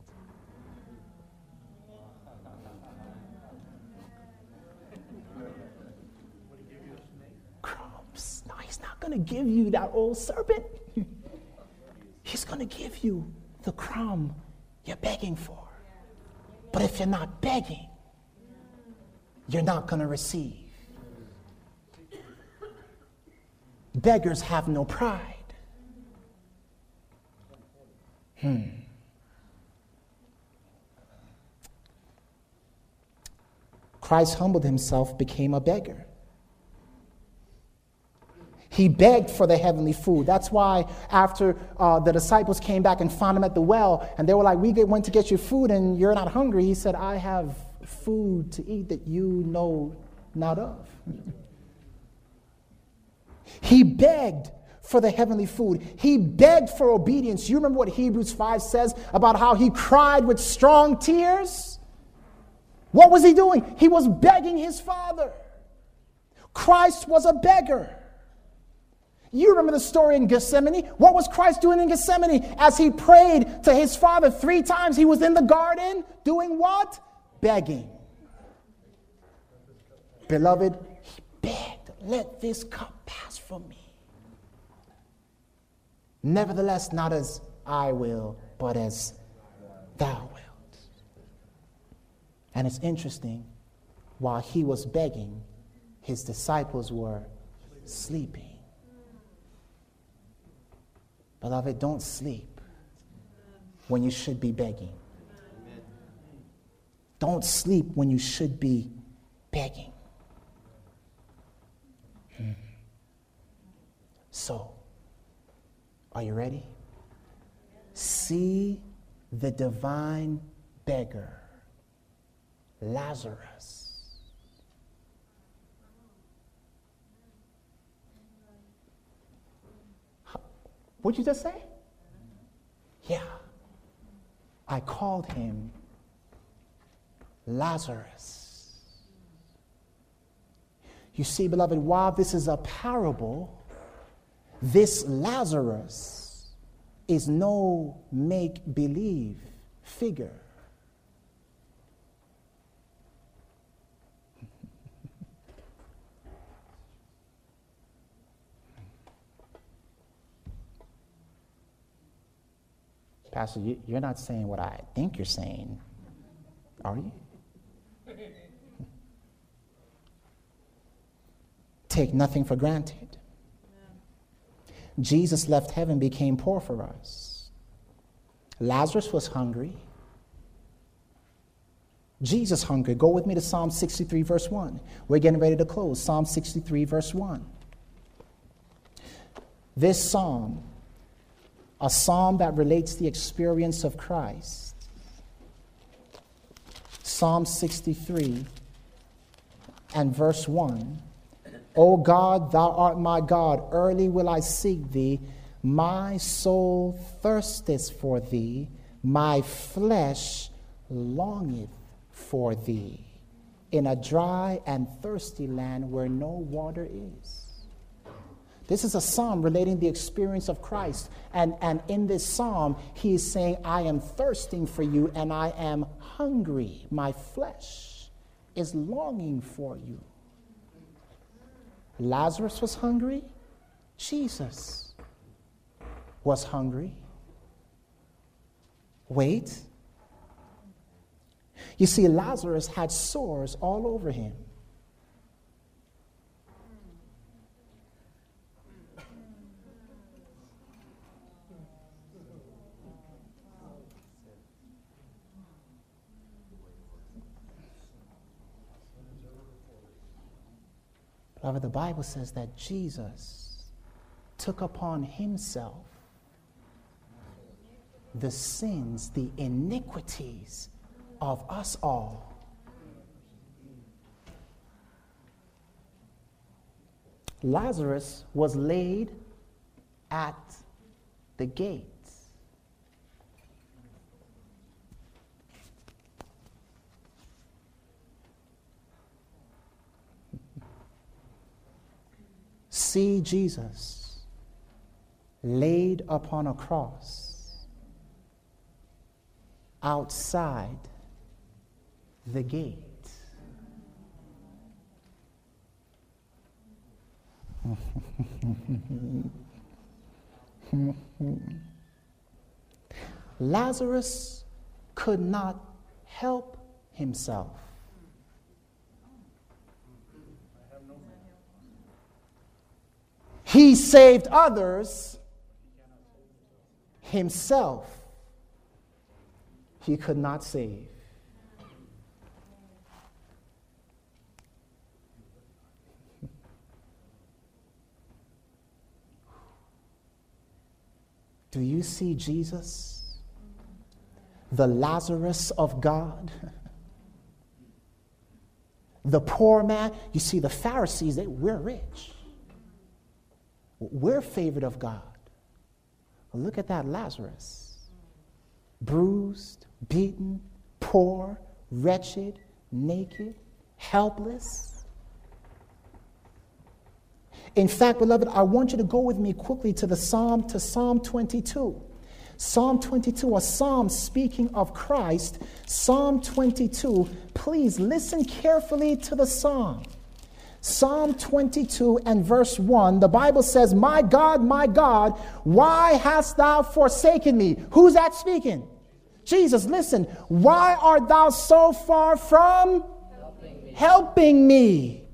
Crumbs. No, he's not going to give you that old serpent. he's going to give you the crumb you're begging for. But if you're not begging, you're not going to receive. Beggars have no pride. Hmm. Christ humbled himself, became a beggar. He begged for the heavenly food. That's why after uh, the disciples came back and found him at the well, and they were like, We went to get you food and you're not hungry, he said, I have food to eat that you know not of. he begged for the heavenly food. He begged for obedience. You remember what Hebrews 5 says about how he cried with strong tears? What was he doing? He was begging his father. Christ was a beggar. You remember the story in Gethsemane? What was Christ doing in Gethsemane? As he prayed to his Father three times, he was in the garden doing what? Begging. Beloved, he begged, let this cup pass from me. Nevertheless, not as I will, but as thou wilt. And it's interesting, while he was begging, his disciples were sleeping. Beloved, don't sleep when you should be begging. Don't sleep when you should be begging. Hmm. So, are you ready? See the divine beggar, Lazarus. What'd you just say? Yeah. I called him Lazarus. You see, beloved, while this is a parable, this Lazarus is no make believe figure. Pastor, you, you're not saying what I think you're saying, are you? Take nothing for granted. Jesus left heaven, became poor for us. Lazarus was hungry. Jesus hungry. Go with me to Psalm 63, verse 1. We're getting ready to close. Psalm 63, verse 1. This psalm a psalm that relates the experience of Christ. Psalm 63 and verse 1. O God, thou art my God, early will I seek thee. My soul thirsteth for thee, my flesh longeth for thee, in a dry and thirsty land where no water is. This is a psalm relating the experience of Christ. And, and in this psalm, he is saying, I am thirsting for you and I am hungry. My flesh is longing for you. Lazarus was hungry. Jesus was hungry. Wait. You see, Lazarus had sores all over him. However, the Bible says that Jesus took upon himself the sins, the iniquities of us all. Lazarus was laid at the gates. See Jesus laid upon a cross outside the gate. Lazarus could not help himself. He saved others, himself, he could not save. Do you see Jesus? The Lazarus of God? The poor man? You see, the Pharisees, they, we're rich. We're favored of God. Look at that Lazarus. Bruised, beaten, poor, wretched, naked, helpless. In fact, beloved, I want you to go with me quickly to the Psalm to Psalm 22. Psalm 22, a psalm speaking of Christ. Psalm 22. Please listen carefully to the psalm. Psalm 22 and verse 1, the Bible says, My God, my God, why hast thou forsaken me? Who's that speaking? Jesus, listen, why art thou so far from helping me? Helping me?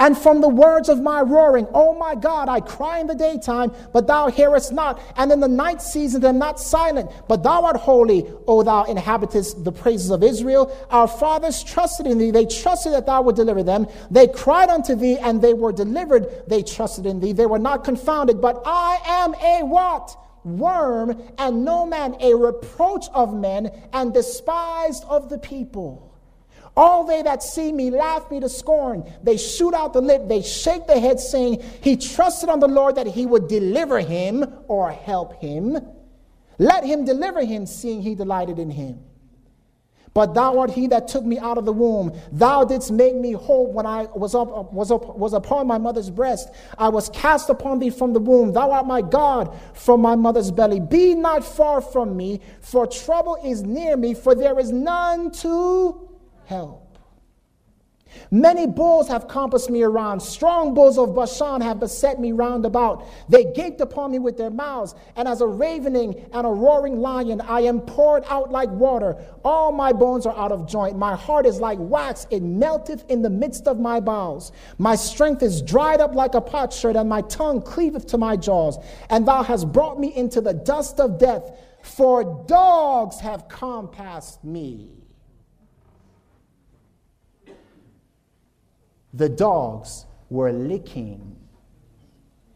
And from the words of my roaring, oh my God, I cry in the daytime, but thou hearest not. And in the night season, am not silent, but thou art holy, O thou inhabitest the praises of Israel. Our fathers trusted in thee. They trusted that thou would deliver them. They cried unto thee, and they were delivered. They trusted in thee. They were not confounded. But I am a what? Worm, and no man a reproach of men, and despised of the people. All they that see me laugh me to scorn. They shoot out the lip, they shake their head, saying, He trusted on the Lord that he would deliver him or help him. Let him deliver him, seeing he delighted in him. But thou art he that took me out of the womb. Thou didst make me whole when I was, up, was, up, was upon my mother's breast. I was cast upon thee from the womb. Thou art my God from my mother's belly. Be not far from me, for trouble is near me, for there is none to help. Many bulls have compassed me around. Strong bulls of Bashan have beset me round about. They gaped upon me with their mouths, and as a ravening and a roaring lion, I am poured out like water. All my bones are out of joint. My heart is like wax, it melteth in the midst of my bowels. My strength is dried up like a potsherd, and my tongue cleaveth to my jaws. And thou hast brought me into the dust of death, for dogs have compassed me. The dogs were licking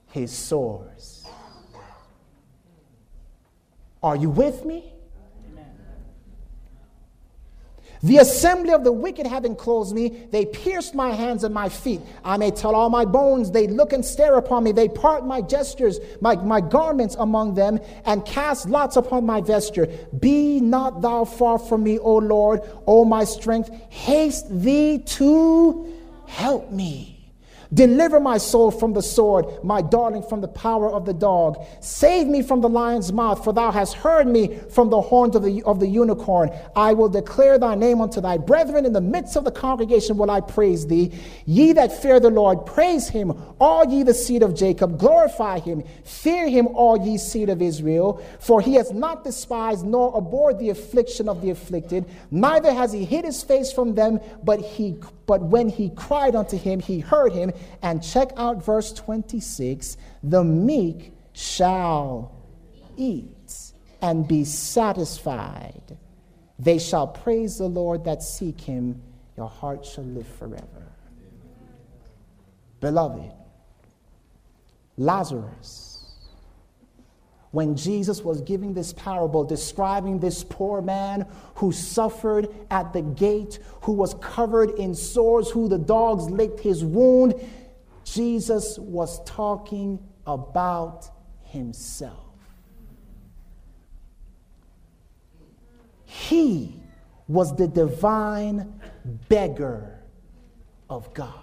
his sores. Are you with me? The assembly of the wicked have enclosed me. They pierced my hands and my feet. I may tell all my bones. They look and stare upon me. They part my gestures, my, my garments among them, and cast lots upon my vesture. Be not thou far from me, O Lord, O my strength. Haste thee to Help me. Deliver my soul from the sword, my darling from the power of the dog. Save me from the lion's mouth, for thou hast heard me from the horns of the, of the unicorn. I will declare thy name unto thy brethren. In the midst of the congregation will I praise thee. Ye that fear the Lord, praise him. All ye the seed of Jacob, glorify him. Fear him, all ye seed of Israel. For he has not despised nor abhorred the affliction of the afflicted, neither has he hid his face from them, but he but when he cried unto him, he heard him. And check out verse 26 the meek shall eat and be satisfied. They shall praise the Lord that seek him. Your heart shall live forever. Beloved, Lazarus, when Jesus was giving this parable describing this poor man who suffered at the gate, who was covered in sores, who the dogs licked his wound, Jesus was talking about himself. He was the divine beggar of God.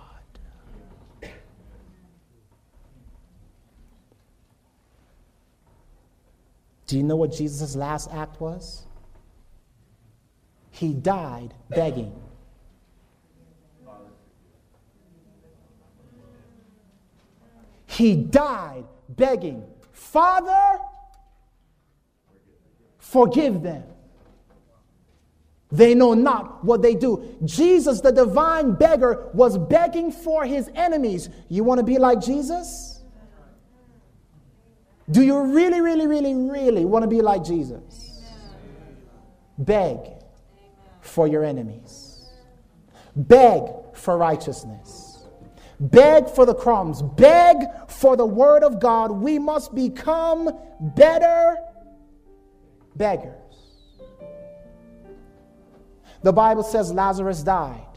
Do you know what Jesus' last act was? He died begging. He died begging, Father, forgive them. They know not what they do. Jesus, the divine beggar, was begging for his enemies. You want to be like Jesus? Do you really, really, really, really want to be like Jesus? Beg for your enemies. Beg for righteousness. Beg for the crumbs. Beg for the word of God. We must become better beggars. The Bible says Lazarus died,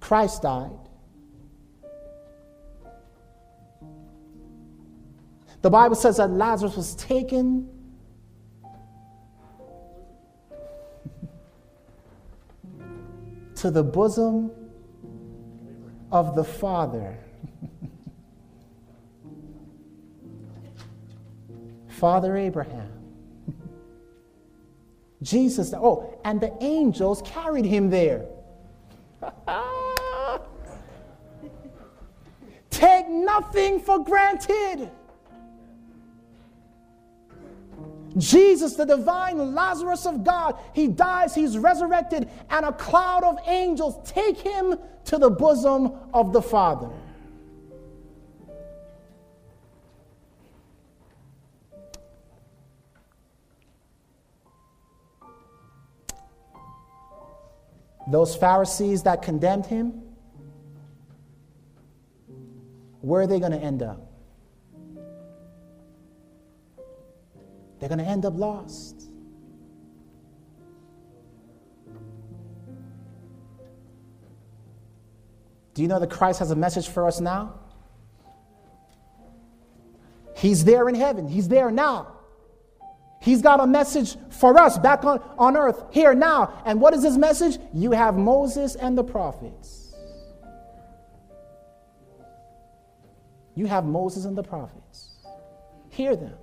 Christ died. The Bible says that Lazarus was taken to the bosom of the Father. Father Abraham. Jesus, oh, and the angels carried him there. Take nothing for granted. Jesus, the divine Lazarus of God, he dies, he's resurrected, and a cloud of angels take him to the bosom of the Father. Those Pharisees that condemned him, where are they going to end up? They're going to end up lost. Do you know that Christ has a message for us now? He's there in heaven, He's there now. He's got a message for us back on, on earth, here now. And what is his message? You have Moses and the prophets. You have Moses and the prophets. Hear them.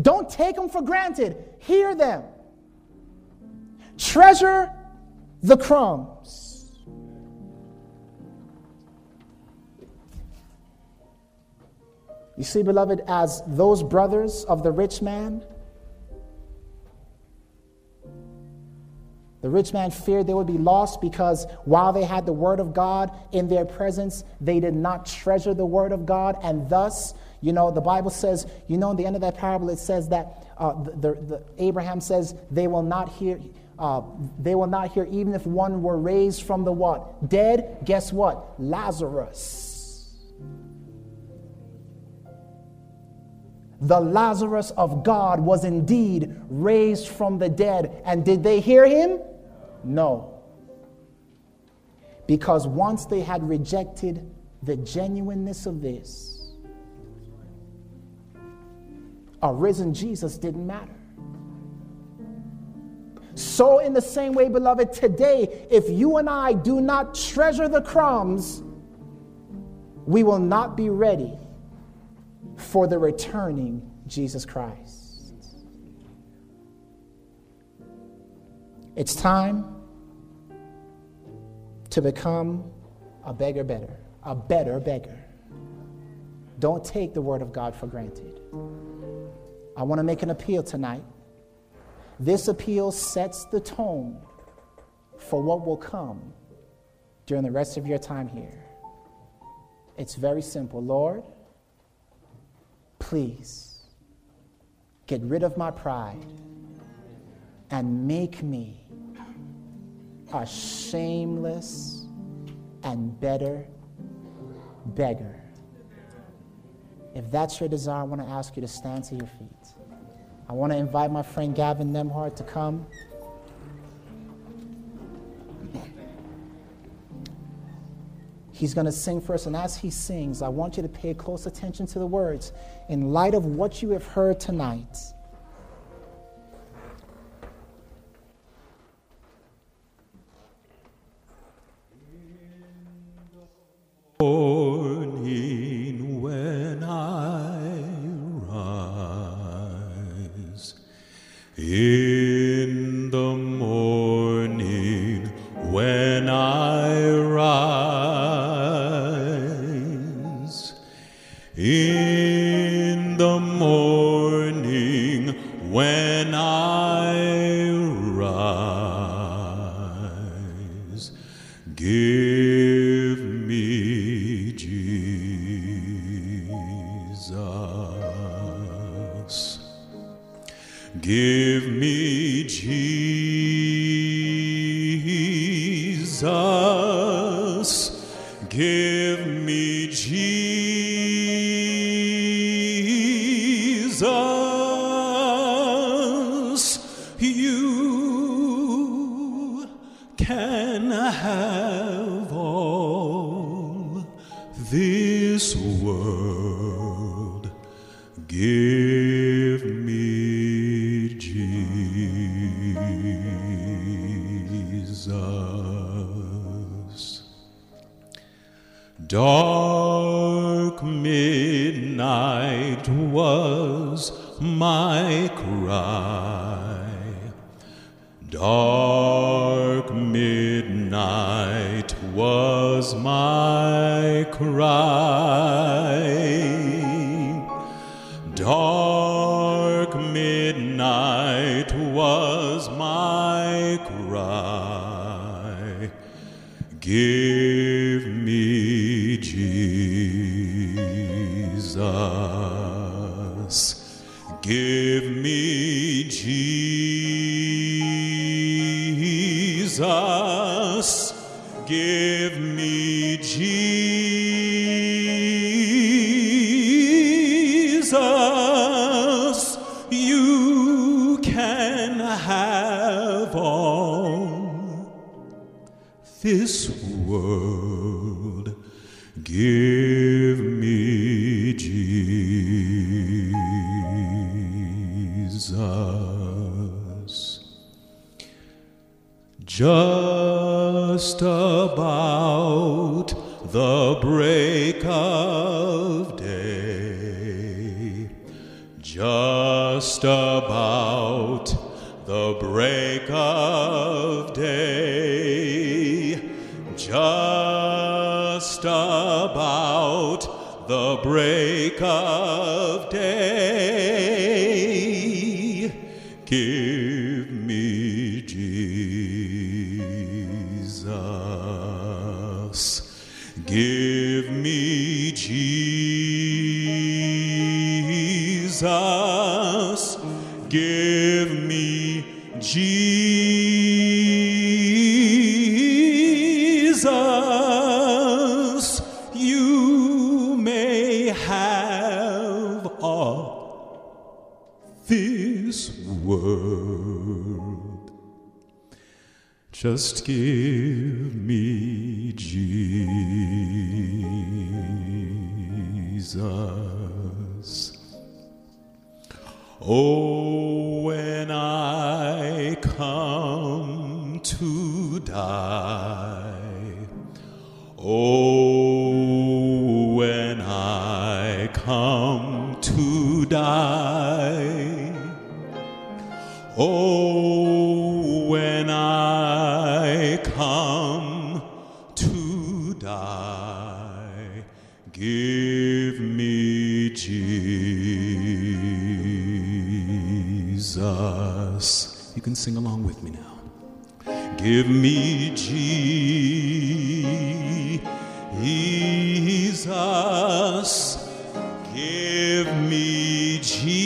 Don't take them for granted. Hear them. Treasure the crumbs. You see, beloved, as those brothers of the rich man, the rich man feared they would be lost because while they had the word of God in their presence, they did not treasure the word of God. And thus, you know, the Bible says, you know, in the end of that parable, it says that uh, the, the, the, Abraham says, they will not hear. Uh, they will not hear even if one were raised from the what? Dead? Guess what? Lazarus. the Lazarus of God was indeed raised from the dead. And did they hear him? No. Because once they had rejected the genuineness of this, a risen Jesus didn't matter. So, in the same way, beloved, today, if you and I do not treasure the crumbs, we will not be ready for the returning Jesus Christ. It's time to become a beggar better, a better beggar. Don't take the word of God for granted. I want to make an appeal tonight. This appeal sets the tone for what will come during the rest of your time here. It's very simple. Lord, please get rid of my pride and make me a shameless and better beggar. If that's your desire, I want to ask you to stand to your feet. I want to invite my friend Gavin Nemhart to come. He's going to sing first, and as he sings, I want you to pay close attention to the words in light of what you have heard tonight. morning when I In Just about the break of day. Just about the break of Just Give me Jesus. Give me Jesus.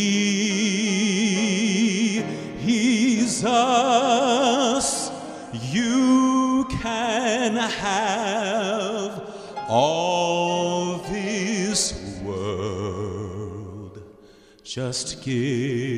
You can have all this world. Just give